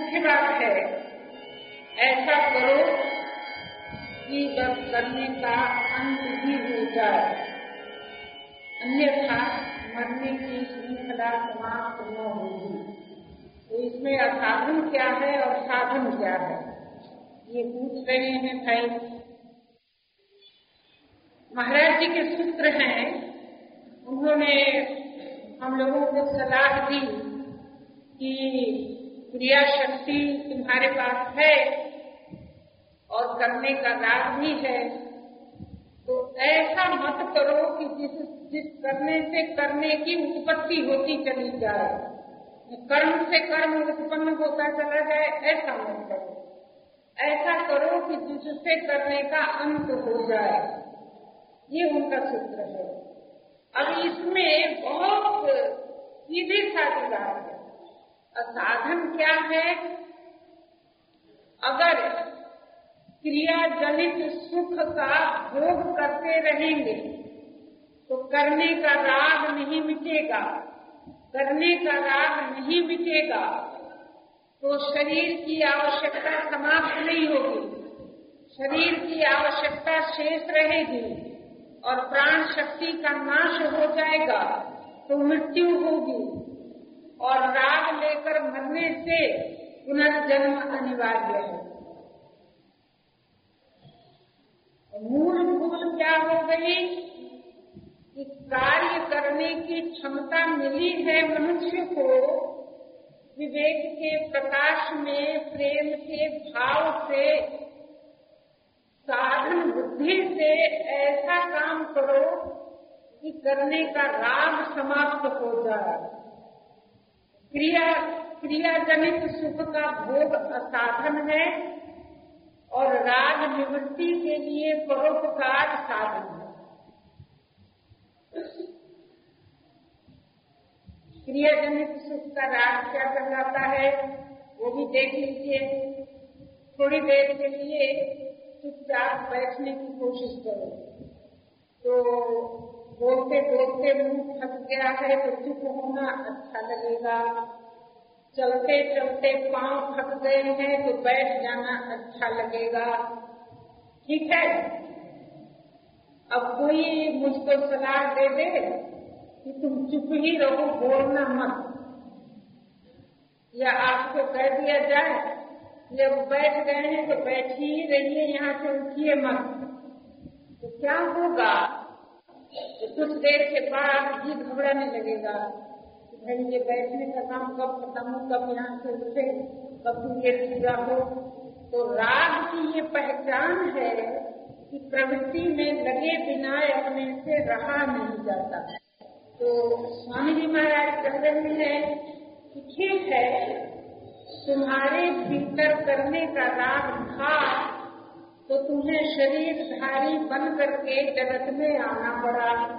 मुख्य बात है। ऐसा करो कि बस करने का अंत ही हो जाए। अन्यथा मरने की श्रृंखला समाप्त न होगी। तो इसमें असाधन क्या है और साधन क्या है? ये पूछ रहे हैं भाई। महाराज जी के सूत्र हैं। उन्होंने हम लोगों को सलाह दी कि क्रिया शक्ति तुम्हारे पास है और करने का राग भी है तो ऐसा मत करो कि जिस जिस करने से करने की उत्पत्ति होती चली जाए। कर्म से कर्म उत्पन्न होता चला जाए, ऐसा मत करो। ऐसा करो कि जिससे करने का अंत हो जाए। ये उनका सूत्र है। अब इसमें बहुत सीधी साधी बात साधन क्या है? अगर क्रिया जनित सुख का भोग करते रहेंगे तो करने का राग नहीं मिटेगा। करने का राग नहीं मिटेगा तो शरीर की आवश्यकता समाप्त नहीं होगी। शरीर की आवश्यकता शेष रहेगी और प्राण शक्ति का नाश हो जाएगा तो मृत्यु होगी। और राग लेकर मरने से पुनर्जन्म अनिवार्य है। मूल भूल क्या हो गई? कि कार्य करने की क्षमता मिली है मनुष्य को, विवेक के प्रकाश में, प्रेम के भाव से, साधन बुद्धि से ऐसा काम करो कि करने का राग समाप्त हो जाए। क्रिया क्रिया जनित सुख का भोग असाधन है और राग निवृत्ति के लिए परोपकार साधन है। क्रिया जनित सुख का राग क्या कहलाता है, वो भी देख लीजिए। थोड़ी देर के लिए चुपचाप बैठने की कोशिश करो। तो बोलते बोलते मुँह थक गया है तो चुप होना अच्छा लगेगा? चलते चलते पाँव थक गए हैं तो बैठ जाना अच्छा लगेगा। ठीक है? अब कोई मुझको सलाह दे दे कि तुम चुप ही रहो, बोलना मत। या आपको कह दिया जाए, जब बैठ गए हैं तो बैठ ही रहिए, यहाँ से उठिए मत। तो क्या होगा? तो कुछ देर के बाद जी घबराने लगेगा। भाई, ये बैठने का काम कब खत्म हो, कब यहाँ से उठे, कब ये पूरा हो? तो राग की ये पहचान है कि प्रवृत्ति में लगे बिना अपने से रहा नहीं जाता। तो स्वामी जी महाराज कह रहे हैं कि ठीक है, तुम्हारे भीतर करने का राग था। तो तुम्हें शरीरधारी बन करके जगत में आना पड़ा।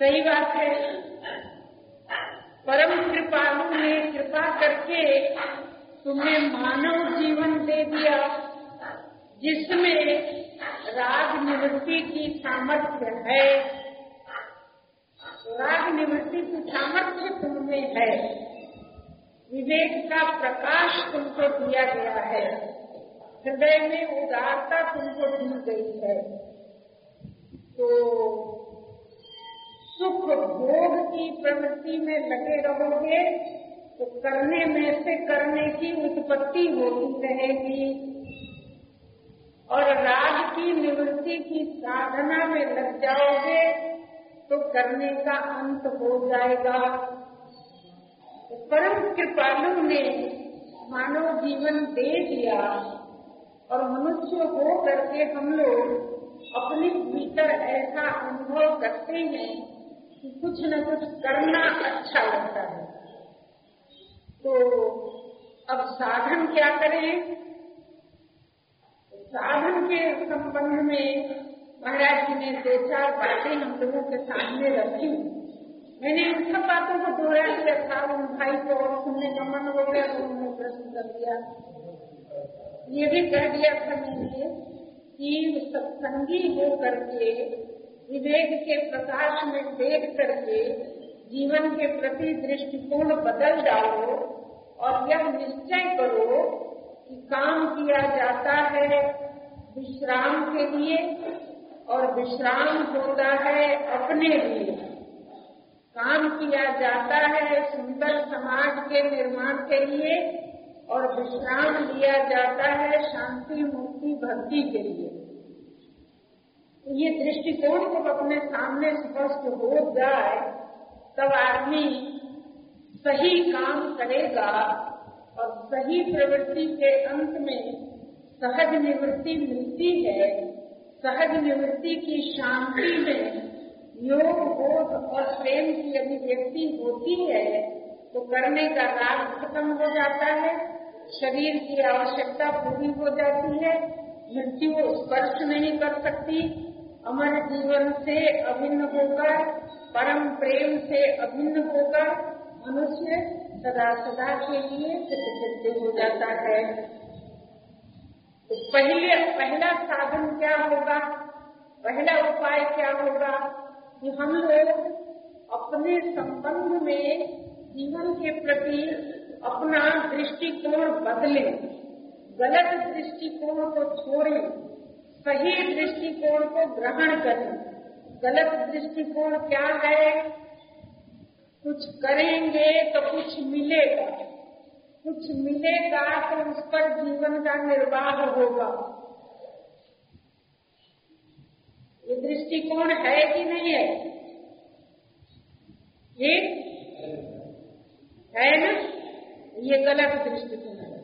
सही बात है। परम कृपालु ने कृपा करके तुम्हें मानव जीवन दे दिया, जिसमें राग निवृत्ति की सामर्थ्य है। राग निवृत्ति की सामर्थ्य तुम्हें है। विवेक का प्रकाश तुमको दिया गया है। हृदय में उदारता तुमको दी गई है तो सुख भोग की प्रवृत्ति में लगे रहोगे तो करने में से करने की उत्पत्ति होती रहेगी। और राग की निवृत्ति की साधना में लग जाओगे तो करने का अंत हो जाएगा। परम कृपालु ने मानव जीवन दे दिया। और मनुष्य हो करके हम लोग अपने भीतर ऐसा अनुभव करते हैं कि कुछ न कुछ करना अच्छा लगता है। तो अब साधन क्या करें? साधन के संबंध में महाराज जी ने दो चार बातें हम लोगों के सामने रखी। मैंने उन सब बातों को दोहरा दिया था उन भाई को और सुनने का मन हो गया तो उन्होंने प्रश्न कर दिया। ये भी कह दिया था मैंने कि सत्संगी हो करके विवेक के प्रकाश में देख करके जीवन के प्रति दृष्टिकोण बदल डालो और यह निश्चय करो कि काम किया जाता है विश्राम के लिए और विश्राम होता है अपने लिए। काम किया जाता है सुंदर समाज के निर्माण के लिए और विश्राम लिया जाता है शांति, मुक्ति, भक्ति के लिए। तो ये दृष्टिकोण जब अपने सामने स्पष्ट हो जाए, तब आदमी सही काम करेगा और सही प्रवृत्ति के अंत में सहज निवृत्ति मिलती है। सहज निवृत्ति की शांति में योग, बोध और प्रेम की अभिव्यक्ति होती है तो करने का राग खत्म हो जाता है। शरीर की आवश्यकता पूरी हो जाती है, मृत्यु स्पर्श नहीं कर सकती। अमर जीवन से अभिन्न होकर, परम प्रेम से अभिन्न होकर मनुष्य सदा सदा के लिए सिद्ध हो जाता है। तो पहले, पहला साधन क्या होगा? पहला उपाय क्या होगा? कि हम लोग अपने संबंध में जीवन के प्रति अपना दृष्टिकोण बदले, गलत दृष्टिकोण को छोड़ें, सही दृष्टिकोण को ग्रहण करें। गलत दृष्टिकोण क्या है? कुछ करेंगे तो कुछ मिलेगा। कुछ मिलेगा तो उस पर जीवन का निर्वाह होगा। ये दृष्टिकोण है कि नहीं है? ये? है ना? ये गलत दृष्टिकोण है।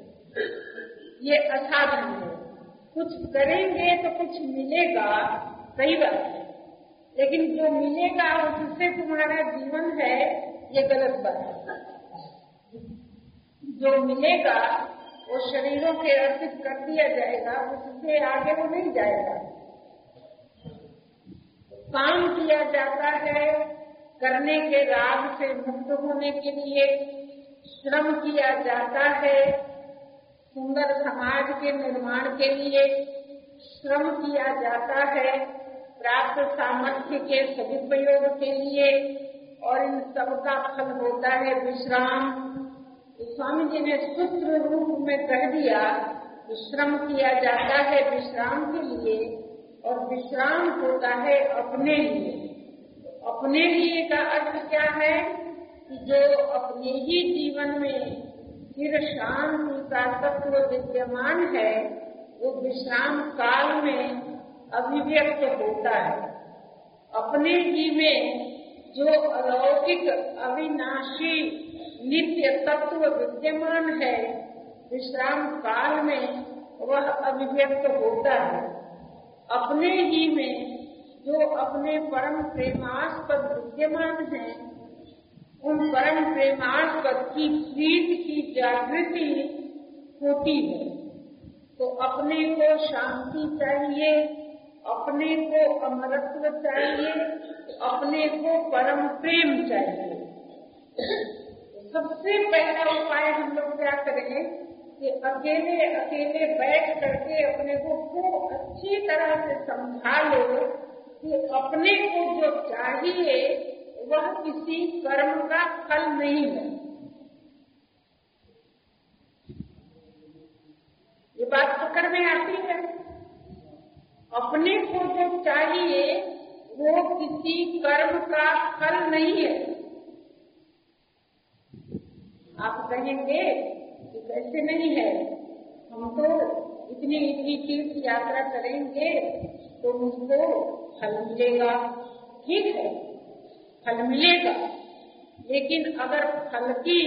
ये असाधन है। कुछ करेंगे तो कुछ मिलेगा, सही बात है। लेकिन जो मिलेगा, उससे तुम्हारा जीवन है, ये गलत बात है। जो मिलेगा, वो शरीरों के अर्पित कर दिया जाएगा, उससे आगे वो नहीं जाएगा। काम किया जाता है करने के राग से मुक्त होने के लिए। श्रम किया जाता है। सुंदर समाज के निर्माण के लिए श्रम किया जाता है। प्राप्त सामर्थ्य के सदुपयोग के लिए और इन सब का फल होता है विश्राम। तो स्वामी जी ने सूत्र रूप में कह दिया कि श्रम किया जाता है विश्राम के लिए और विश्राम होता है अपने लिए। अपने लिए का अर्थ क्या है? कि जो अपने ही जीवन में फिर शांति का तत्व विद्यमान है, वो विश्राम काल में अभिव्यक्त होता है। अपने ही में जो अलौकिक, अविनाशी, नित्य तत्व विद्यमान है, विश्राम काल में वह अभिव्यक्त होता है। अपने ही में जो अपने परम प्रेमास्पद विद्यमान है उन परम प्रेमास्पद की प्रीत की जागृति होती है। तो अपने को शांति चाहिए, अपने को अमरत्व चाहिए, अपने को परम प्रेम चाहिए। सबसे पहला उपाय हम लोग क्या करें कि अकेले अकेले बैठ करके अपने को खूब अच्छी तरह से समझा लो कि अपने को जो चाहिए वह किसी कर्म का फल नहीं है। ये बात पकड़ में आती है। अपने को जो चाहिए, वो किसी कर्म का फल नहीं है। आप कहेंगे कि कैसे नहीं है? हम तो इतनी इतनी तीर्थ यात्रा करेंगे तो मुझको फल मिलेगा। ठीक है। फल मिलेगा। लेकिन अगर फल की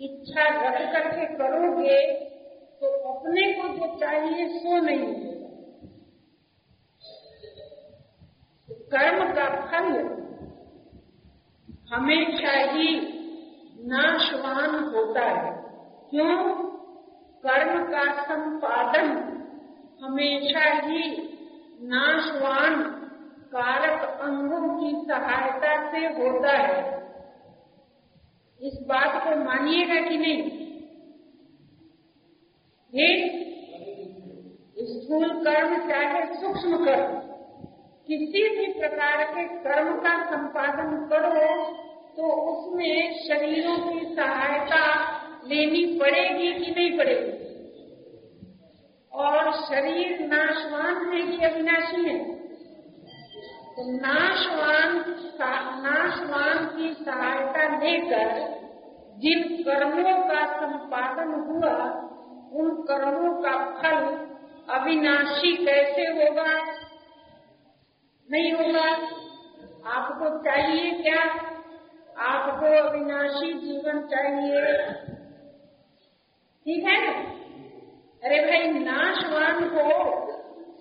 इच्छा रख करके करोगे तो अपने को जो चाहिए सो नहीं कर्म का फल हमेशा ही नाशवान होता है। क्यों? कर्म का संपादन हमेशा ही नाशवान कारक अंगों की सहायता से होता है। इस बात को मानिएगा कि नहीं? ये स्थूल कर्म चाहे सूक्ष्म कर्म, किसी भी प्रकार के कर्म का संपादन करो तो उसमें शरीरों की सहायता लेनी पड़ेगी कि नहीं पड़ेगी? और शरीर नाशवान है कि अविनाशी है? नाशवान नाशवान की सहायता लेकर जिन कर्मों का संपादन हुआ, उन कर्मों का फल अविनाशी कैसे होगा? नहीं होगा। आपको चाहिए क्या? आपको अविनाशी जीवन चाहिए। ठीक है अरे भाई, नाशवान को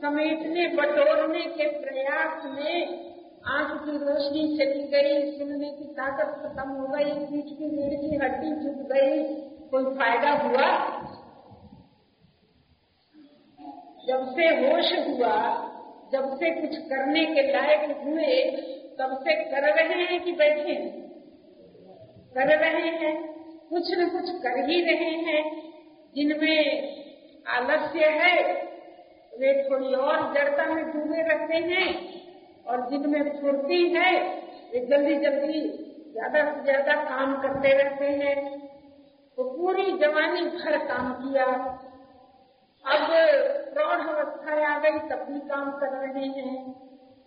समेटने, बटोरने के प्रयास में आँख की रोशनी चली गई, सुनने की ताकत खत्म हो गई, पीठ की रीढ़ की हड्डी झुक गई। कोई फ़ायदा हुआ? जब से होश हुआ, जब से कुछ करने के लायक हुए, तब से कर रहे हैं कि बैठे कर रहे हैं। कुछ न कुछ कर ही रहे हैं। जिनमें आलस्य है वे थोड़ी और जड़ता में डूबे रहते हैं और जिनमें फुर्ती है, वे जल्दी जल्दी ज़्यादा से ज़्यादा काम करते रहते हैं। तो पूरी जवानी भर काम किया। अब प्रौढ़ अवस्था आ गई, तब भी काम कर रहे हैं।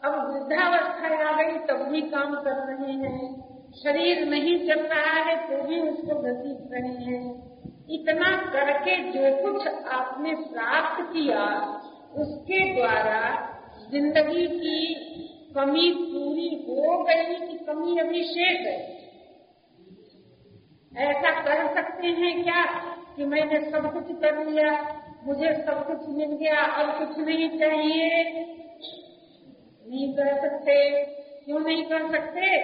अब वृद्धावस्थाएँ आ गई, तब भी काम कर रहे हैं। शरीर नहीं चल रहा है तो भी उसको घसीट रहे हैं। इतना करके जो कुछ आपने प्राप्त किया उसके द्वारा ज़िंदगी की कमी पूरी हो गई कि कमी अभी शेष है। ऐसा कर सकते हैं क्या कि मैंने सब कुछ कर लिया, मुझे सब कुछ मिल गया अब कुछ नहीं चाहिए? नहीं कर सकते। क्यों नहीं कर सकते?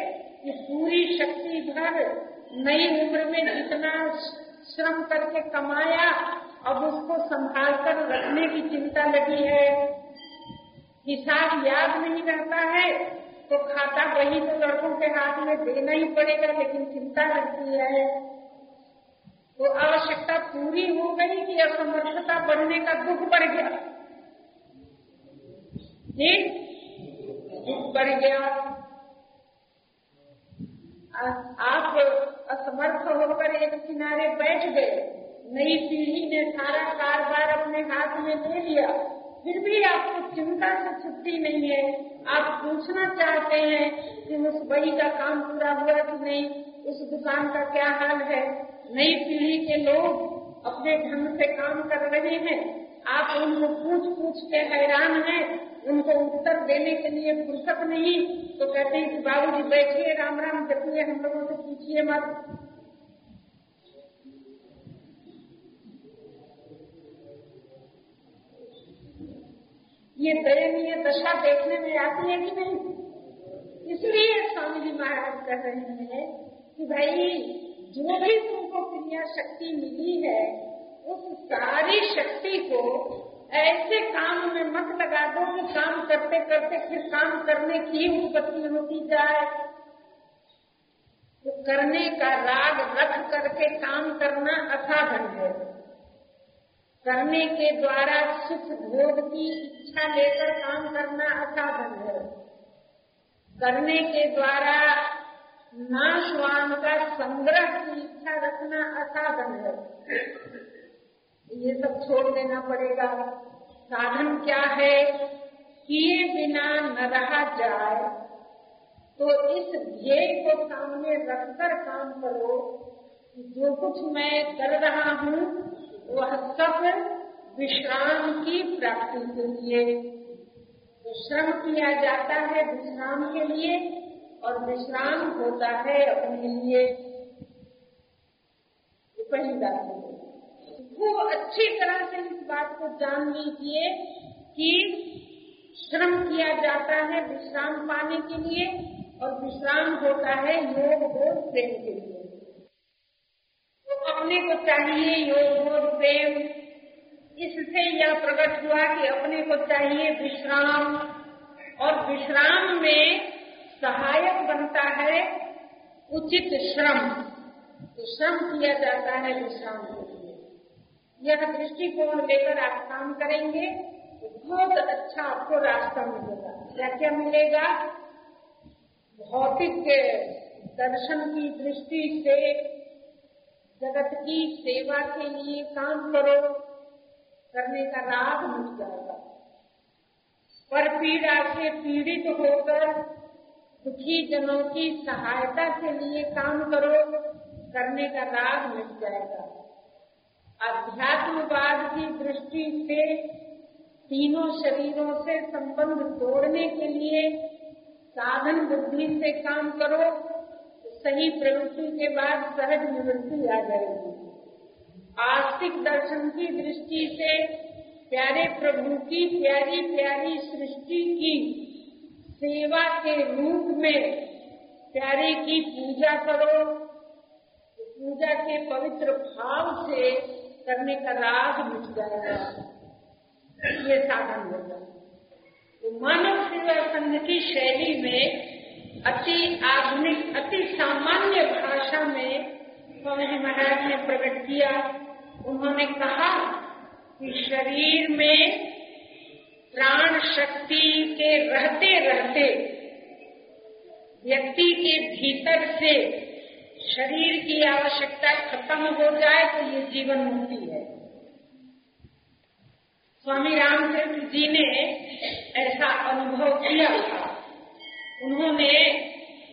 कि पूरी शक्ति भर नई उम्र में जितना श्रम करके कमाया अब उसको संभाल कर रखने की चिंता लगी है। हिसाब याद नहीं रहता है तो खाता वही तो लड़कों के हाथ में देना ही पड़ेगा, लेकिन चिंता लगती है। तो आवश्यकता पूरी हो गई कि असमर्थता बढ़ने का दुख बढ़ गया। ठीक दुख बढ़ गया। आप असमर्थ होकर एक किनारे बैठ गए। नई पीढ़ी ने सारा कारोबार अपने हाथ में ले लिया। फिर भी आपको चिंता से छुट्टी नहीं है। आप पूछना चाहते हैं कि उस बही का काम पूरा हुआ कि नहीं? उस दुकान का क्या हाल है? नई पीढ़ी के लोग अपने ढंग से काम कर रहे हैं। आप उनको पूछ पूछ के हैरान हैं। उनको उत्तर देने के लिए फुर्सत नहीं। तो कहते हैं कि बाबू जी बैठिए, राम राम जपिए हम लोगों से पूछिए मत। ये दयनीय दशा देखने में आती है कि नहीं? इसलिए स्वामी जी महाराज कह रहे हैं कि भाई, जो भी तुमको क्रिया शक्ति मिली है, उस सारी शक्ति को ऐसे काम में मत लगा दो कि काम करते करते फिर काम करने की उत्पत्ति होती जाए। तो करने का राग रख करके काम करना असाधन है। करने के द्वारा सुख भोग की इच्छा लेकर काम करना असाधन है। करने के द्वारा नाशवान का संग्रह की इच्छा रखना असाधन है। ये सब छोड़ देना पड़ेगा। साधन क्या है? किए बिना न रहा जाए। तो इस ध्येय को सामने रखकर काम करो जो कुछ मैं कर रहा हूँ वह सब विश्राम की प्राप्ति के लिए। तो श्रम किया जाता है विश्राम के लिए और विश्राम होता है अपने लिए। पहली बात वो अच्छी तरह से इस बात को जान लीजिए कि श्रम किया जाता है विश्राम पाने के लिए और विश्राम होता है योग बोध प्रेम के लिए। अपने को चाहिए योग बोध प्रेम। इससे यह प्रकट हुआ कि अपने को चाहिए विश्राम। और विश्राम में सहायक बनता है उचित श्रम। तो श्रम किया जाता है विश्राम के लिए। यह दृष्टिकोण लेकर आप काम करेंगे तो बहुत अच्छा आपको रास्ता मिलेगा। क्या क्या मिलेगा? भौतिक दर्शन की दृष्टि से जगत की सेवा के लिए काम करो, करने का राग मिट जाएगा। पर पीड़ा से पीड़ित होकर, दुखी जनों की सहायता के लिए काम करो, करने का राग मिट जाएगा। अध्यात्मवाद की दृष्टि से, तीनों शरीरों से संबंध तोड़ने के लिए साधन बुद्धि से काम करो सही प्रवृत्ति के बाद सहज निवृत्ति आ जाएगी। आस्तिक दर्शन की दृष्टि से प्यारे प्रभु की प्यारी प्यारी सृष्टि की सेवा के रूप में प्यारे की पूजा करो। पूजा के पवित्र भाव से करने का राग मिट जाएगा। ये साधन होगा। तो मानव सेवा संघ की शैली में अति आधुनिक, अति सामान्य भाषा में स्वामी महाराज ने प्रकट किया। उन्होंने कहा कि शरीर में प्राण शक्ति के रहते रहते, व्यक्ति के भीतर से शरीर की आवश्यकता खत्म हो जाए तो ये जीवन मुक्ति है। स्वामी रामचंद्र जी ने ऐसा अनुभव किया था। उन्होंने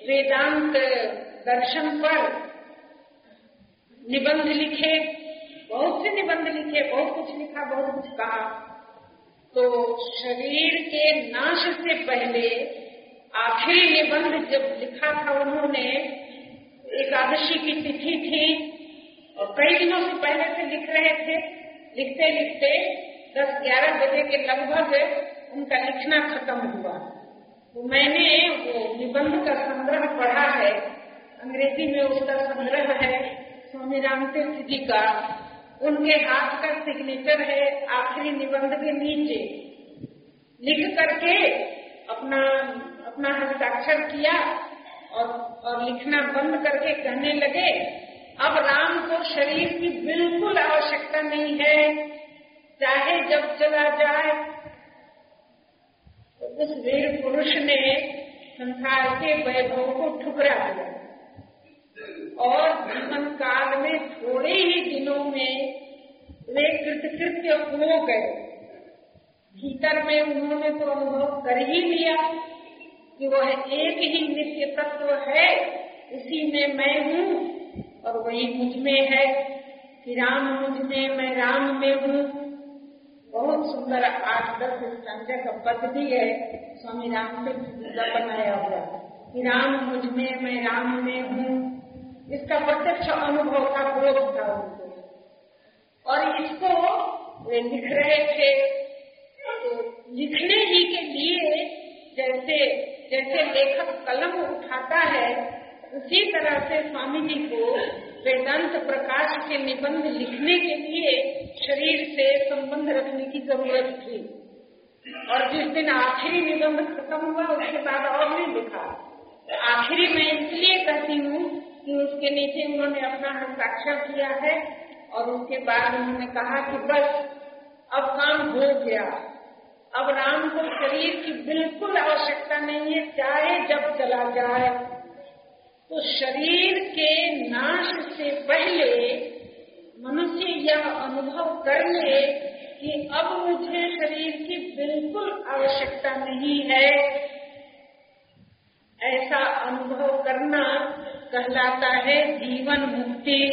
वेदांत दर्शन पर निबंध लिखे, बहुत से निबंध लिखे, बहुत कुछ लिखा, बहुत कुछ कहा। तो शरीर के नाश से पहले आखिरी निबंध जब लिखा था, उन्होंने एकादशी की तिथि थी और कई दिनों से पहले से लिख रहे थे। लिखते लिखते दस ग्यारह बजे के लगभग उनका लिखना खत्म हुआ। तो मैंने वो निबंध का संग्रह पढ़ा है। अंग्रेज़ी में उसका संग्रह है, स्वामी रामतीर्थ जी का। उनके हाथ का सिग्नेचर है, आखिरी निबंध के नीचे। लिख करके अपना अपना हस्ताक्षर किया और और लिखना बंद करके कहने लगे, अब राम को शरीर की बिल्कुल आवश्यकता नहीं है। चाहे जब चला जाए उस वीर पुरुष ने संसार के वैभव को ठुकरा दिया। और जीवन काल में थोड़े ही दिनों में वे कृतकृत्य हो गए। भीतर में उन्होंने तो अनुभव कर ही लिया कि वह एक ही नित्य तत्व है, उसी में मैं हूँ और वही मुझमें है कि राम मुझमें, मैं राम में हूँ। बहुत सुंदर आठ दस संजय का पद भी है। स्वामी राम से बनाया हुआ। कि राम मुझमें, मैं राम में हूँ। इसका प्रत्यक्ष अनुभव का बोध था उनको। और इसको वे लिख रहे थे। तो लिखने ही के लिए जैसे जैसे लेखक कलम उठाता है, उसी तरह से स्वामी जी को वेदांत प्रकाश के निबंध लिखने के लिए शरीर से संबंध रखने की ज़रूरत थी। और जिस दिन आखिरी निबंध खत्म हुआ, उसके बाद और नहीं लिखा। आखिरी मैं इसलिए कहती हूँ कि उसके नीचे उन्होंने अपना हस्ताक्षर किया है और उसके बाद उन्होंने कहा कि बस, अब काम हो गया। अब राम को शरीर की बिल्कुल आवश्यकता नहीं है, चाहे जब चला जाए। तो शरीर के नाश से पहले मनुष्य यह अनुभव कर ले कि अब मुझे शरीर की बिल्कुल आवश्यकता नहीं है। ऐसा अनुभव करना कहलाता है जीवन मुक्ति।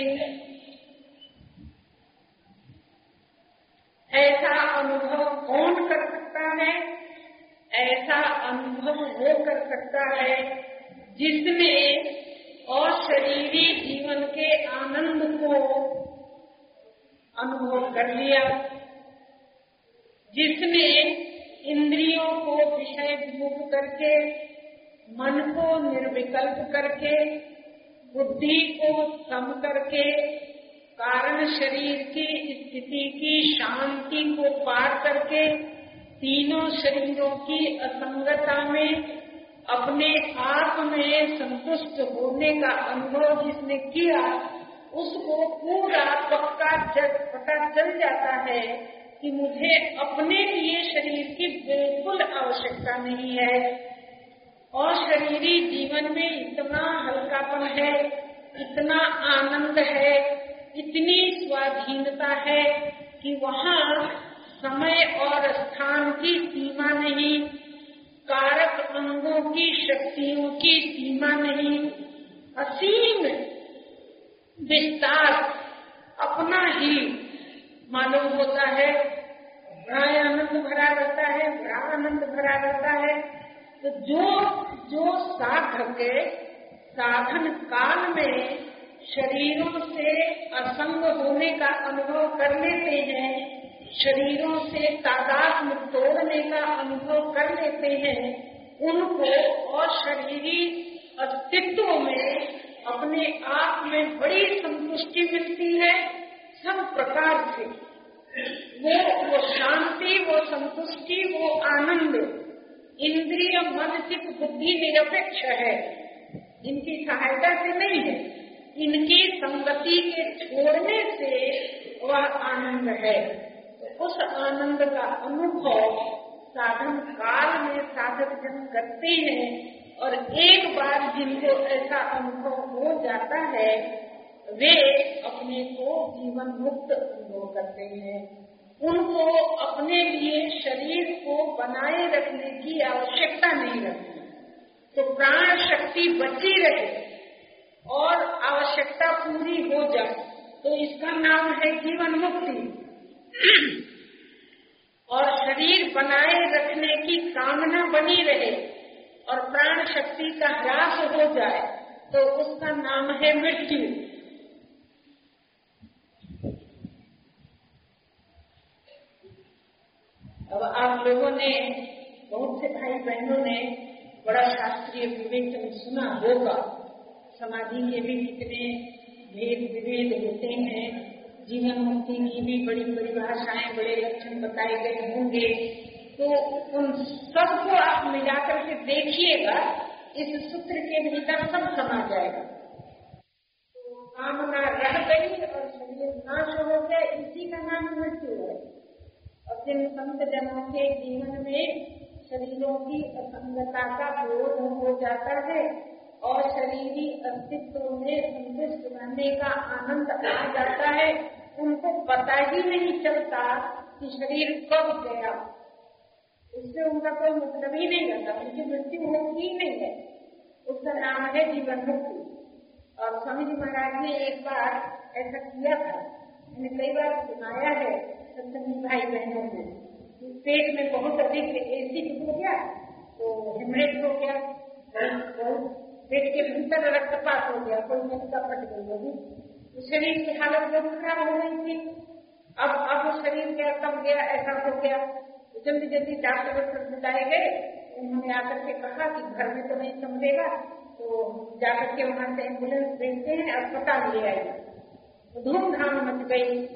ऐसा अनुभव कौन कर सकता है? ऐसा अनुभव वो कर सकता है जिसने और शरीरी जीवन के आनंद को अनुभव कर लिया। जिसने इंद्रियों को विषय मुक्त करके, मन को निर्विकल्प करके, बुद्धि को सम करके, कारण शरीर की स्थिति की शांति को पार करके, तीनों शरीरों की असंगता में अपने आप में संतुष्ट होने का अनुभव जिसने किया, उसको पूरा पक्का पता चल जाता है कि मुझे अपने लिए शरीर की बिल्कुल आवश्यकता नहीं है। और शरीरी जीवन में इतना हल्कापन है, इतना आनंद है, इतनी स्वाधीनता है कि वहाँ समय और स्थान की सीमा नहीं। कारक अंगों की शक्तियों की सीमा नहीं, असीम विस्तार अपना ही मालूम होता है। बड़ा आनंद भरा रहता है बड़ा आनंद भरा रहता है। तो जो जो साधक साधन काल में शरीरों से असंग होने का अनुभव कर लेते हैं शरीरों से तादाद में तोड़ने का अनुभव कर लेते हैं, उनको अशरीरी अस्तित्व में अपने आप में बड़ी संतुष्टि मिलती है, सब प्रकार से। वो वो शांति, वो संतुष्टि, वो आनंद, इंद्रिय मन चित बुद्धि निरपेक्ष है। इनकी सहायता से नहीं है, इनकी संगति के छोड़ने से वह आनंद है। उस आनंद का अनुभव साधन काल में साधक जन करते हैं और एक बार जिनको ऐसा अनुभव हो जाता है, वे अपने को जीवन मुक्त अनुभव करते हैं। उनको अपने लिए शरीर को बनाए रखने की आवश्यकता नहीं रहती। तो प्राण शक्ति बची रहे और आवश्यकता पूरी हो जाए तो इसका नाम है जीवन मुक्ति। और शरीर बनाए रखने की कामना बनी रहे और प्राण शक्ति का ह्रास हो जाए तो उसका नाम है मृत्यु। अब आप लोगों ने, बहुत से भाई बहनों ने बड़ा शास्त्रीय विवेचन सुना होगा। समाधि के भी कितने भेद विभेद होते हैं। जीवन मुक्ति की भी बड़ी बड़ी भाषाएँ बड़े लक्षण बताए गए होंगे। तो उन सबको आप मिलाकर के देखिएगा, इस सूत्र के भीतर सब समा जाएगा। तो कामना रह गई और शरीर नाश हो गया, इसी का नाम मृत्यु है। और जिन संत जनों के जीवन में शरीरों की असंगता का बोध हो जाता है और शरीरी अस्तित्व में संतुष्ट रहने का आनंद आ जाता है उनको पता ही नहीं चलता कि शरीर कब गया। उससे उनका कोई मतलब ही नहीं रहता उनकी मृत्यु होती ही नहीं है। उसका नाम है जीवन मुक्ति और स्वामी जी महाराज ने एक बार ऐसा किया था। मैंने कई बार सुनाया है, सत्संगी भाई बहनों को पेट में बहुत अधिक एसिड हो गया तो हेमरेज हो गया पेट के भीतर रक्तपात हो गया, कोई नलिका फट गई शरीर की हालत बहुत खराब हो गई थी। अब अब शरीर क्या तब गया, ऐसा हो गया। जल्दी जल्दी डॉक्टर बुलाए गए। उन्होंने आकर के कहा कि घर में तो नहीं समझेगा तो जाकर के वहाँ से एंबुलेंस भेजते हैं, अस्पताल ले आए। तो धूमधाम मच गई।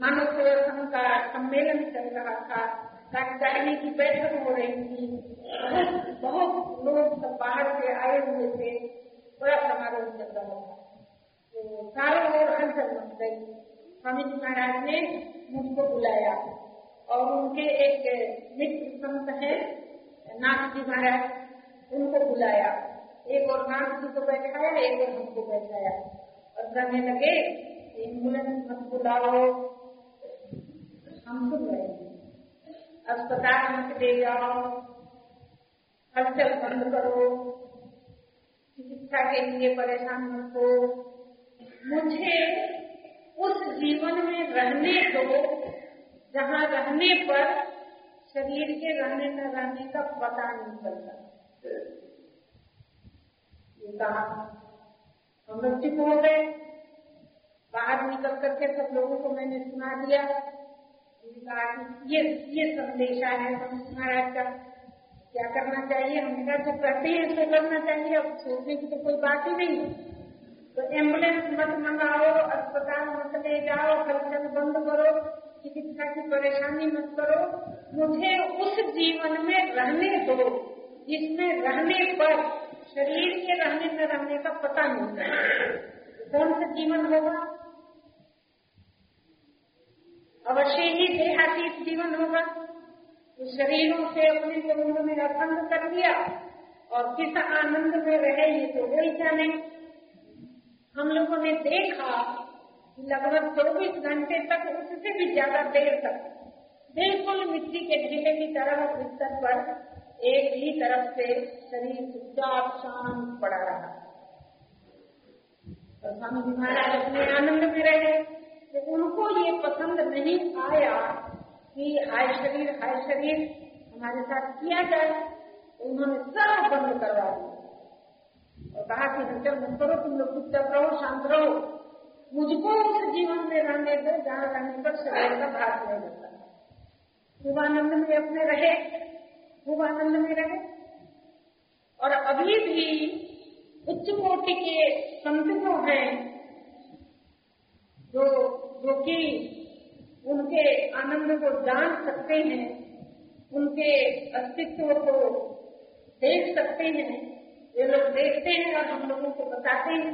मानव संघ का सम्मेलन चल रहा था। कार्यकारिणी की बैठक हो रही थी। बहुत बहुत लोग सब बाहर से आए हुए थे। बड़ा समारोह चल रहा था। तो चारों ओर हलचल मच गई स्वामी जी महाराज ने मुझको बुलाया और उनके एक मित्र संत है नाथ जी महाराज उनको बुलाया एक और नाथ जी को बैठाया एक और हमको बैठाया और कहने लगे एंबुलेंस मत बुलाओ हम सुन रहे अस्पताल मत ले जाओ हलचल बंद करो चिकित्सा के लिए परेशान मत हो। मुझे उस जीवन में रहने दो, जहाँ रहने पर शरीर के रहने न रहने का पता नहीं चलता। ये कहा। हम लोग चुप हो गए। बाहर निकल करके सब लोगों को मैंने सुना दिया। ये ये संदेशा है महाराज का। क्या करना चाहिए? हमने कहा जो करते हैं तो करना चाहिए। अब सोचने की तो कोई बात ही नहीं है। तो एंबुलेंस मत मंगाओ, अस्पताल मत ले जाओ हलचल बंद करो, चिकित्सा की परेशानी मत करो। मुझे उस जीवन में रहने दो, जिसमें रहने पर, शरीर के रहने में रहने का पता नहीं कौन सा जीवन होगा? अवश्य ही देहातीत जीवन होगा। तो शरीरों से अपने को उन्होंने असंग कर दिया, और किस आनंद में रहे ये तो वही जाने। हम लोगों ने देखा लगभग चौबीस घंटे तक उससे भी ज़्यादा देर तक बिल्कुल मिट्टी के ढीले की तरह बिस्तर पर एक ही तरफ़ से शरीर चुपचाप शांत पड़ा रहा। तो स्वामी महाराज अपने आनंद में रहे तो उनको ये पसंद नहीं आया कि हाय शरीर हाय शरीर, हमारे साथ किया जाए तो उन्होंने सब बंद करवा दिया। और कहा कि हलचल मत करो, तुम लोग चुपचाप रहो, शांत रहो। मुझको उस जीवन में रहने दो, जहाँ रहने पर शरीर का भाग नहीं खूब आनंद में अपने रहे आनंद में रहे। और अभी भी उच्च कोटि के संत जो हैं, जो जो कि उनके आनंद को जान सकते हैं, उनके अस्तित्व को देख सकते हैं। ये लोग देखते हैं और हम लोगों को बताते हैं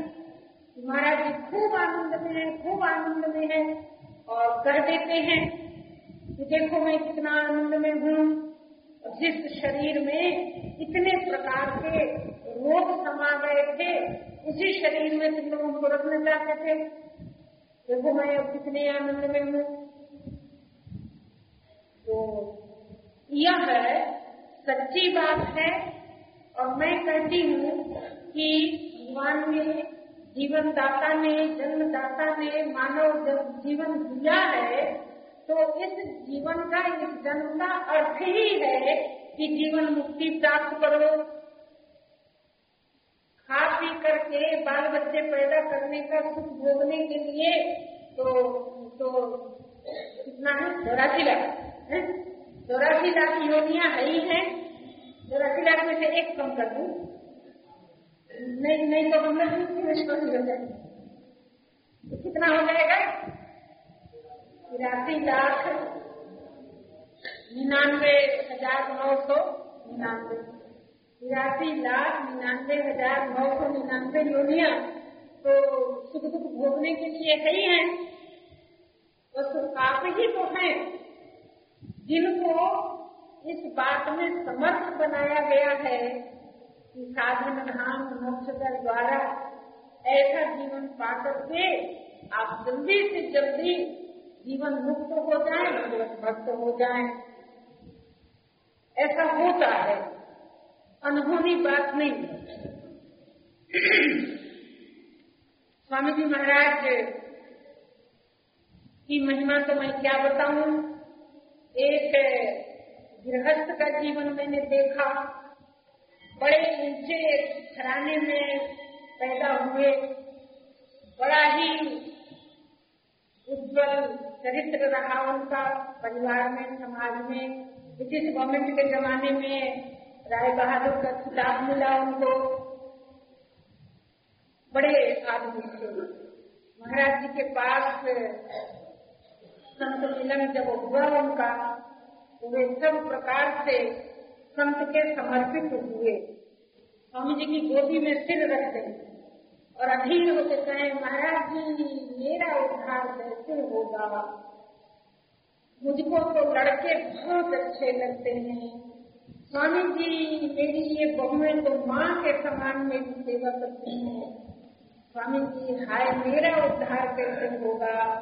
महाराज जी खूब आनंद में है, खूब आनंद में है और कह देते हैं कि देखो मैं कितना आनंद में हूँ। जिस शरीर में इतने प्रकार के रोग समा गए थे, उसी शरीर में तुम लोगों को रखना चाहते थे। देखो मैं अब कितने आनंद में हूँ। तो यह सच्ची बात है और मैं कहती हूँ कि भगवान ने जीवन दाता ने जन्मदाता ने, मानव जब जीवन दिया है तो इस जीवन का इस जन्म का अर्थ ही है कि जीवन मुक्ति प्राप्त करो। खा पी करके बाल बच्चे पैदा करने का सुख भोगने के लिए तो तो कितना है चौरासी लाख चौरासी लाख योनिया है ही है। चौरासी लाख में से एक कम कर दू, नहीं नहीं तो हम लोग हो जाए। तो कितना हो जाएगा? तिरासी लाख निन्यानवे हज़ार नौ सौ निन्यानवे। तिरासी लाख निन्यानवे हज़ार नौ सौ निन्यानवे योनिया तो सुख दुख भोगने के लिए है ही है तो आप ही तो हैं जिनको इस बात में समर्थ बनाया गया है कि साधन धाम मोक्ष का द्वारा ऐसा जीवन पा करके आप जल्दी से जल्दी जीवन मुक्त हो जाए, जीवन भक्त हो जाए। ऐसा होता है। अनुभवी बात नहीं। स्वामी जी महाराज की महिमा तो मैं क्या बताऊँ? एक गृहस्थ का जीवन मैंने देखा। बड़े ऊँचे घराने में पैदा हुए। बड़ा ही उज्जवल चरित्र रहा उनका परिवार में, समाज में। ब्रिटिश गवर्नमेंट के जमाने में राय बहादुर का खिताब मिला उनको। बड़े आदमी थे। महाराज जी के पास संत मिलन जब हुआ उनका वे सब प्रकार से संत के समर्पित हुए। स्वामी जी की गोदी में सिर रख दें और अधीर होते कहे, महाराज जी, मेरा उद्धार कैसे होगा? मुझको तो लड़के बहुत अच्छे लगते हैं। स्वामी जी, मेरी ये बहुएँ तो माँ के समान मेरी सेवा करती हैं। स्वामी जी, हाय, मेरा उद्धार कैसे होगा?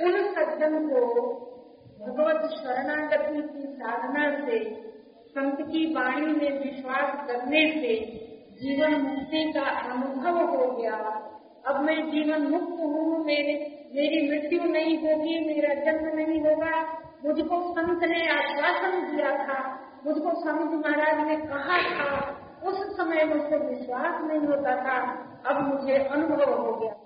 उन सज्जन को भगवत शरणागति की साधना से, संत की वाणी में विश्वास करने से जीवन मुक्ति का अनुभव हो गया। अब मैं जीवन मुक्त हूँ, मेरे, मेरी मृत्यु नहीं होगी, मेरा जन्म नहीं होगा। मुझको संत ने आश्वासन दिया था, मुझको संत महाराज ने कहा था। उस समय मुझको विश्वास नहीं होता था, अब मुझे अनुभव हो गया।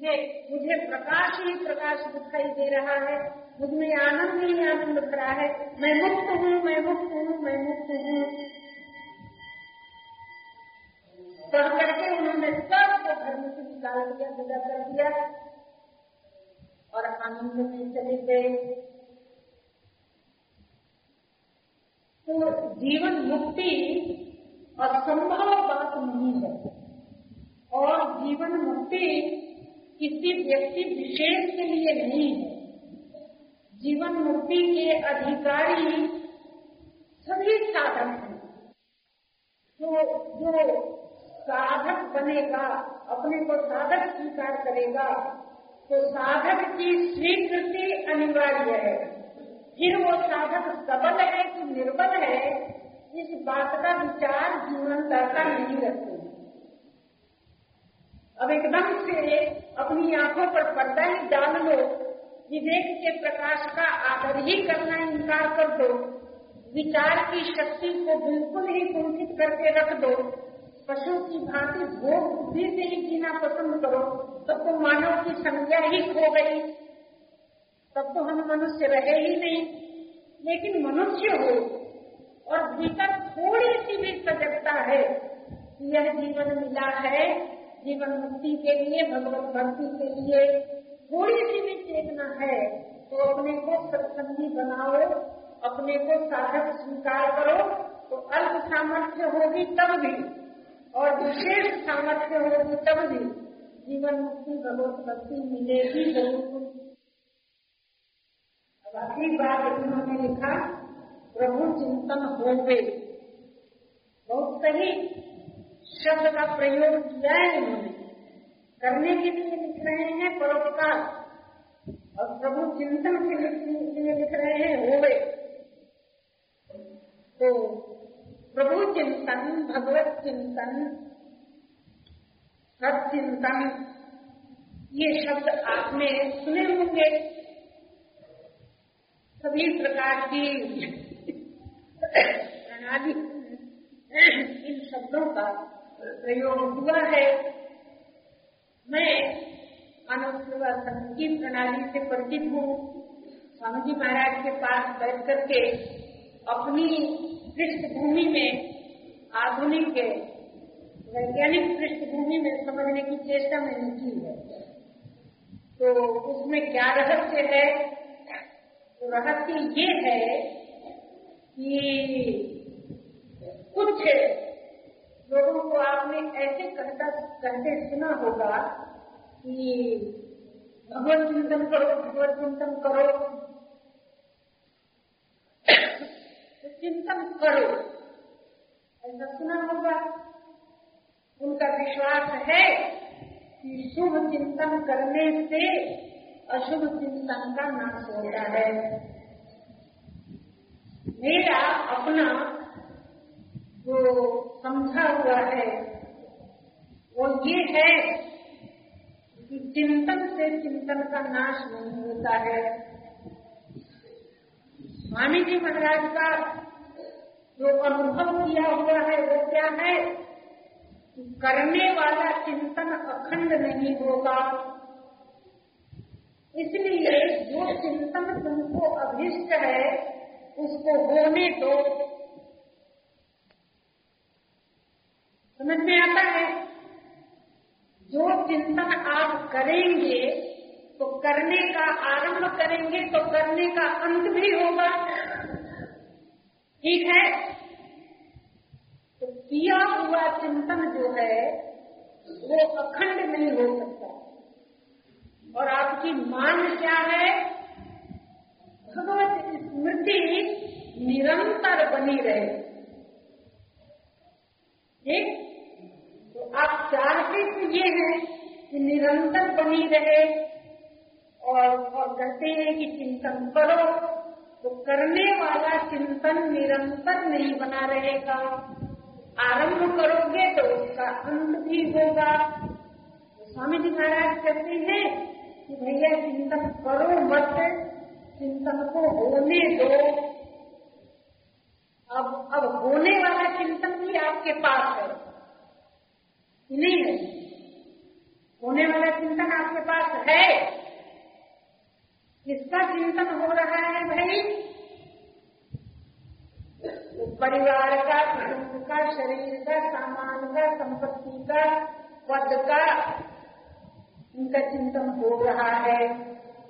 मुझे मुझे प्रकाश ही प्रकाश दिखाई दे रहा है। मुझमें आनंद ही आनंद भरा है। मैं मुक्त हूँ, मैं मुक्त हूँ, मैं मुक्त हूँ। पढ़ करके उन्होंने सबको घर में से निकाल दिया विदा कर दिया। और आनंद में चले गए। तो जीवन मुक्ति असंभव बात नहीं है। और जीवन मुक्ति किसी व्यक्ति विशेष के लिए नहीं। है जीवन मुक्ति के अधिकारी सभी साधन हैं। तो जो साधक बनेगा, अपने को साधक स्वीकार करेगा तो साधक की स्वीकृति अनिवार्य है। फिर वो साधक सबल है कि निर्बल है, इस बात का विचार जीवन दाता नहीं रखते। अब एकदम से अपनी आँखों पर पर्दा ही डाल लो विवेक के प्रकाश का आदर ही करना इनकार कर दो। विचार की शक्ति को बिल्कुल ही कुंठित करके रख दो। पशु की भांति भोग बुद्धि से ही जीना पसंद करो, तब तो मानव की संज्ञा ही खो गई। तब तो हम मनुष्य रहे ही नहीं, लेकिन मनुष्य हो। और भीतर थोड़ी सी भी सजगता है यह जीवन मिला है जीवन मुक्ति के लिए, भगवत भक्ति के लिए थोड़ी सी भी चेतना है तो अपने को सत्संगी बनाओ, अपने को साधक स्वीकार करो तो अल्प सामर्थ्य होगी तब भी, और विशेष सामर्थ्य होगी तब भी जीवन मुक्ति, भगवत भक्ति मिलेगी ज़रूर। अब बात उन्होंने लिखा, प्रभु चिंतन हो गए बहुत सही। शब्द का प्रयोग किया है इन्होंने करने के लिए लिख रहे हैं, परोपकार। और प्रभु चिंतन के लिए लिख रहे हैं होवे तो प्रभु चिंतन, भगवत चिंतन सचिंतन ये शब्द आपने सुने होंगे। सभी प्रकार की प्रणाली, इन शब्दों का प्रयोग हुआ है। मैं मानव की प्रणाली से परिचित हूँ। स्वामी जी महाराज के पास बैठ करके अपनी पृष्ठभूमि में आधुनिक वैज्ञानिक पृष्ठभूमि में समझने की चेष्टा मैंने की है। तो उसमें क्या रहस्य है? तो रहस्य ये है कि कुछ लोगों को आपने ऐसे कहता कहते सुना होगा कि भगवत चिंतन करो, भगवत चिंतन करो। तो चिंतन करो। ऐसा सुना होगा। उनका विश्वास है कि शुभ चिंतन करने से अशुभ चिंतन का नाश होता है। मेरा अपना जो समझा हुआ है, वो ये है कि चिंतन से चिंतन का नाश नहीं होता है। स्वामी जी महाराज का जो अनुभव किया हुआ है, वो क्या है? करने वाला चिंतन अखंड नहीं होगा। इसलिए जो चिंतन तुमको अभिष्ट है, उसको होने दो। समझ में आता है? जो चिंतन आप करेंगे तो करने का आरंभ करेंगे तो करने का अंत भी होगा। ठीक है? तो किया हुआ चिंतन जो है, वो अखंड नहीं हो सकता। और आपकी मान क्या है? भगवत स्मृति निरंतर बनी रहे। ठीक आप चाहते तो ये हैं कि निरंतर बनी रहे और और कहते हैं कि चिंतन करो तो करने वाला चिंतन निरंतर नहीं बना रहेगा। आरंभ करोगे तो उसका अंत भी होगा। तो स्वामी जी महाराज कहते हैं कि भैया चिंतन करो मत, चिंतन को होने दो। अब अब होने वाला चिंतन भी आपके पास है। नहीं है। होने वाला चिंतन आपके पास है। किसका चिंतन हो रहा है भाई? परिवार का कुटुंब का, शरीर का, सामान का, संपत्ति का, पद का इनका चिंतन हो रहा है।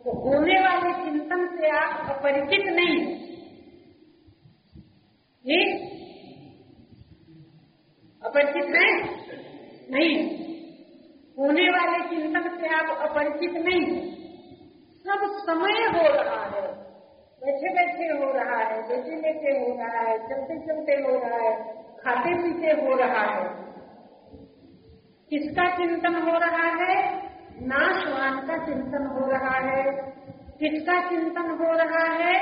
तो होने वाले चिंतन से आप अपरिचित नहीं अपरिचित हैं? नहीं होने वाले चिंतन से आप अपरिचित नहीं सब समय हो रहा है बैठे बैठे हो रहा है बैठे बैठे हो रहा है चलते चलते हो रहा है खाते पीते हो रहा है किसका चिंतन हो रहा है नाशवान का चिंतन हो रहा है किसका चिंतन हो रहा है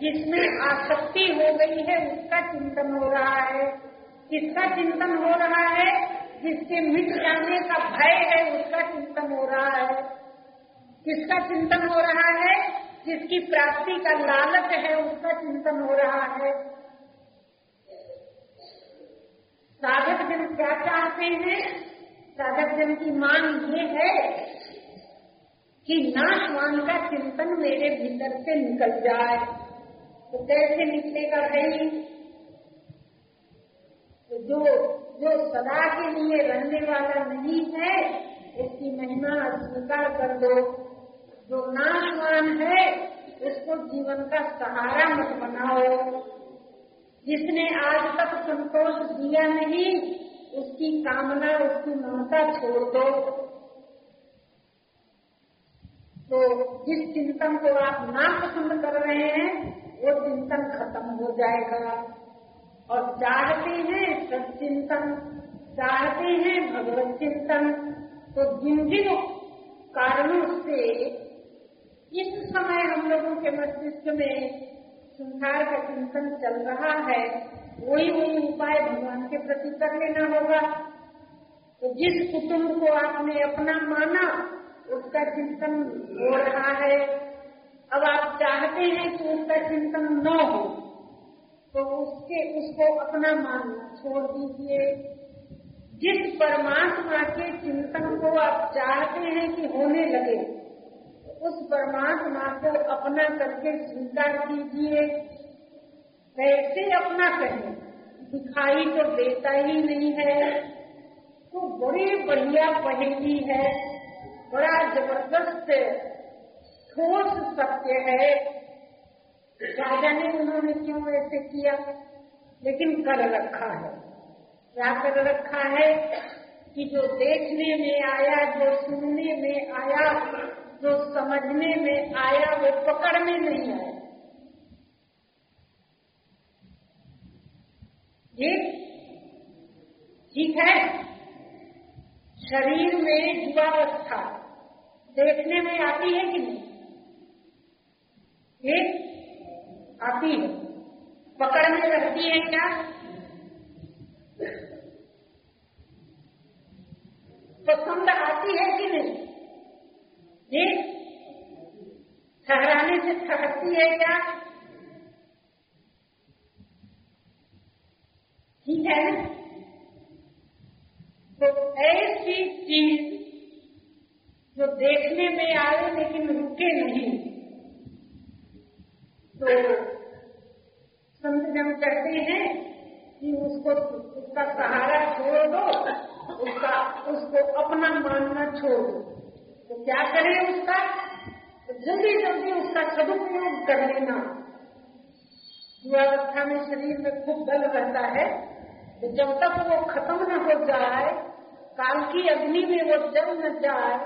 जिसमें आसक्ति हो गई है उसका चिंतन हो रहा है किसका चिंतन हो रहा है जिसके मिट जाने का भय है, उसका चिंतन हो रहा है। किसका चिंतन हो रहा है? जिसकी प्राप्ति का लालच है, उसका चिंतन हो रहा है। साधक जन क्या चाहते हैं? साधक जन की मांग ये है कि नाशवान का चिंतन मेरे भीतर से निकल जाए। तो कैसे निकलेगा भाई? तो जो जो सदा के लिए रहने वाला नहीं है उसकी महिमा स्वीकार कर दो जो नाशवान है उसको जीवन का सहारा मत बनाओ। जिसने आज तक संतोष दिया नहीं, उसकी कामना, उसकी ममता छोड़ दो। तो जिस चिंतन को आप ना पसंद कर रहे हैं, वो चिंतन खत्म हो जाएगा। और चाहते हैं सचिंतन चाहते हैं भगवत चिंतन। तो जिन जिन कारणों से इस समय हम लोगों के मस्तिष्क में संसार का चिंतन चल रहा है, वही वही उपाय भगवान के प्रति कर लेना होगा। तो जिस कुटुंब को आपने अपना माना, उसका चिंतन हो रहा है। अब आप चाहते हैं कि उसका चिंतन न हो। तो उसके, उसको अपना मानना छोड़ दीजिए। जिस परमात्मा के चिंतन को आप चाहते हैं कि होने लगे, उस परमात्मा को अपना करके स्वीकार कीजिए। कैसे अपना कहें दिखाई तो देता ही नहीं है। तो बड़ी बढ़िया पहेली है, बड़ा ज़बरदस्त, ठोस सत्य है। राजा ने उन्होंने क्यों ऐसे किया? लेकिन कर रखा है। क्या कर रखा है कि जो देखने में आया, जो सुनने में आया, जो समझने में आया, वो पकड़ में नहीं आया। ठीक ठीक है? शरीर में युवावस्था देखने में आती है कि नहीं? है पकड़ में रहती है क्या? पसंद आती है कि नहीं? जी? ठहराने से ठहरती है क्या? ठीक है तो ऐसी चीज़ जो देखने में आए लेकिन रुके नहीं। तो संत जन कहते हैं कि उसको, उसका सहारा छोड़ दो उसका, उसको अपना मानना छोड़। दो तो क्या करें उसका? तो जल्दी जल्दी उसका सदुपयोग कर लेना। युवावस्था में शरीर में खूब बल रहता है। तो जब तक वो खत्म न हो जाए, काल की अग्नि में वो जल न जाए,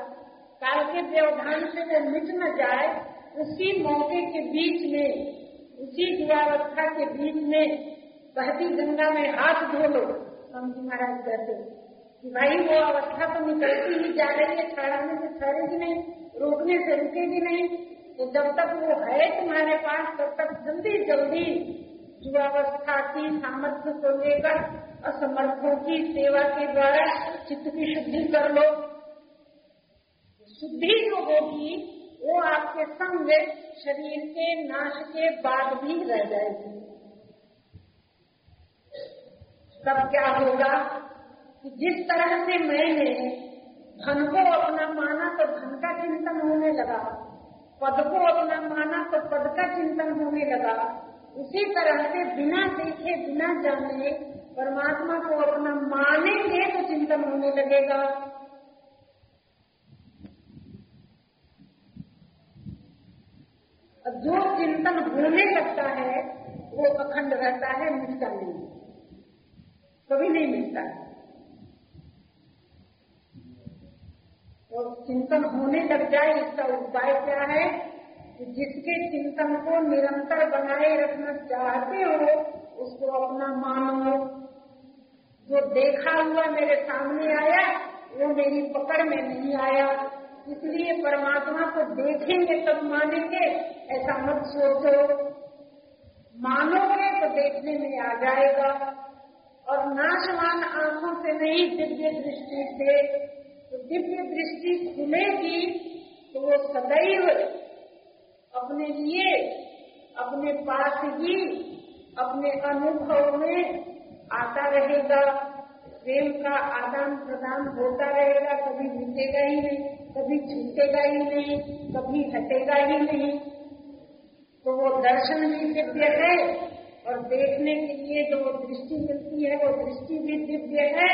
काल के व्यवधान से वो मिट न जाए उसी मौके के बीच में, उसी युवावस्था के बीच में, बहती गंगा में हाथ धो लो स्वामी महाराज कहते कि भाई, वो अवस्था तो निकलती ही जा रही है ठहराने से ठहरेगी नहीं, रोकने से रुकेगी नहीं। तो जब तक वो है तुम्हारे पास, तब तक जल्दी जल्दी युवावस्था की सामर्थ्य को लेकर असमर्थों की सेवा के द्वारा चित्त की शुद्धि कर लो। शुद्धि जो होगी वो आपके संग शरीर के नाश के बाद भी रह जाएगी। तब क्या होगा कि जिस तरह से मैंने धन को अपना माना तो धन का चिंतन होने लगा, पद को अपना माना तो पद का चिंतन होने लगा। उसी तरह से बिना देखे, बिना जाने परमात्मा को अपना मानेंगे तो चिंतन होने लगेगा और जो चिंतन होने लगता है, वो अखंड रहता है, मिटता नहीं। कभी नहीं मिलता और चिंतन होने लग जाए, इसका उपाय क्या है? कि जिसके चिंतन को निरंतर बनाए रखना चाहते हो, उसको अपना मानो। जो देखा हुआ मेरे सामने आया, वो मेरी पकड़ में नहीं आया। इसलिए परमात्मा को देखेंगे तब मानेंगे, ऐसा मत सोचो। मानोगे तो देखने में आ जाएगा। और नाशवान आँखों से नहीं दिव्य दृष्टि से तो दिव्य दृष्टि खुलेगी तो वो सदैव अपने लिए, अपने पास ही, अपने अनुभव में आता रहेगा। प्रेम का आदान प्रदान होता रहेगा, कभी मिटेगा ही नहीं। कभी छूटेगा ही नहीं, कभी हटेगा ही नहीं। तो वो दर्शन भी दिव्य है और देखने के लिए जो दृष्टि मिलती है, वो दृष्टि भी दिव्य है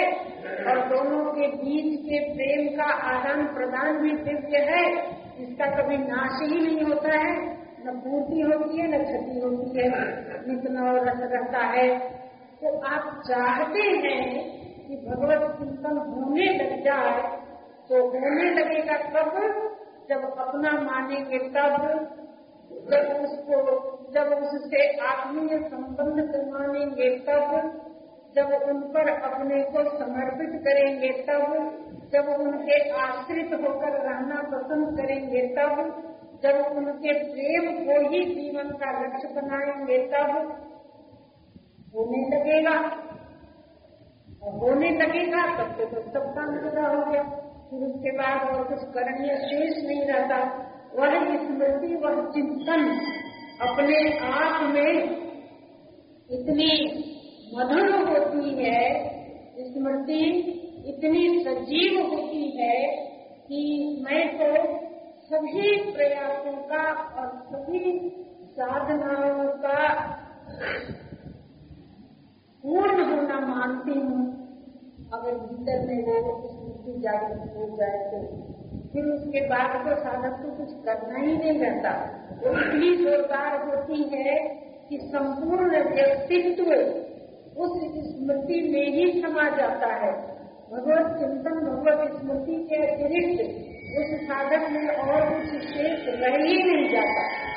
और दोनों के बीच के प्रेम का आदान प्रदान भी दिव्य है। इसका कभी नाश ही नहीं होता है, न पूर्ति होती है, न क्षति होती है इतना और रस रहता है। तो आप चाहते हैं कि भगवत चिंतन होने लग जाए तो होने लगेगा तब जब अपना मानेंगे तब जब उसको जब उससे आत्मीय संबंध करवानेंगे तब जब उन पर अपने को समर्पित करेंगे तब जब उनके आश्रित होकर रहना पसंद करेंगे तब जब उनके प्रेम को ही जीवन का लक्ष्य बनाएँगे तब होने लगेगा। होने लगेगा तब तो, सब काम हो गया। उसके बाद और कुछ करणीय शेष नहीं रहता। वह स्मृति, वह चिंतन अपने आप में इतनी मधुर होती है, स्मृति इतनी सजीव होती है कि मैं तो सभी प्रयासों का और सभी साधनाओं का पूर्ण होना मानती हूँ। अगर भीतर में वो स्थिति जागृत हो जाए तो। फिर उसके बाद तो साधक को कुछ करना ही नहीं रहता। वो इतनी जोरदार होती है कि संपूर्ण व्यक्तित्व उस स्मृति में ही समा जाता है। भगवत चिंतन, भगवत स्मृति के अतिरिक्त उस साधक में और कुछ शेष रह ही नहीं जाता।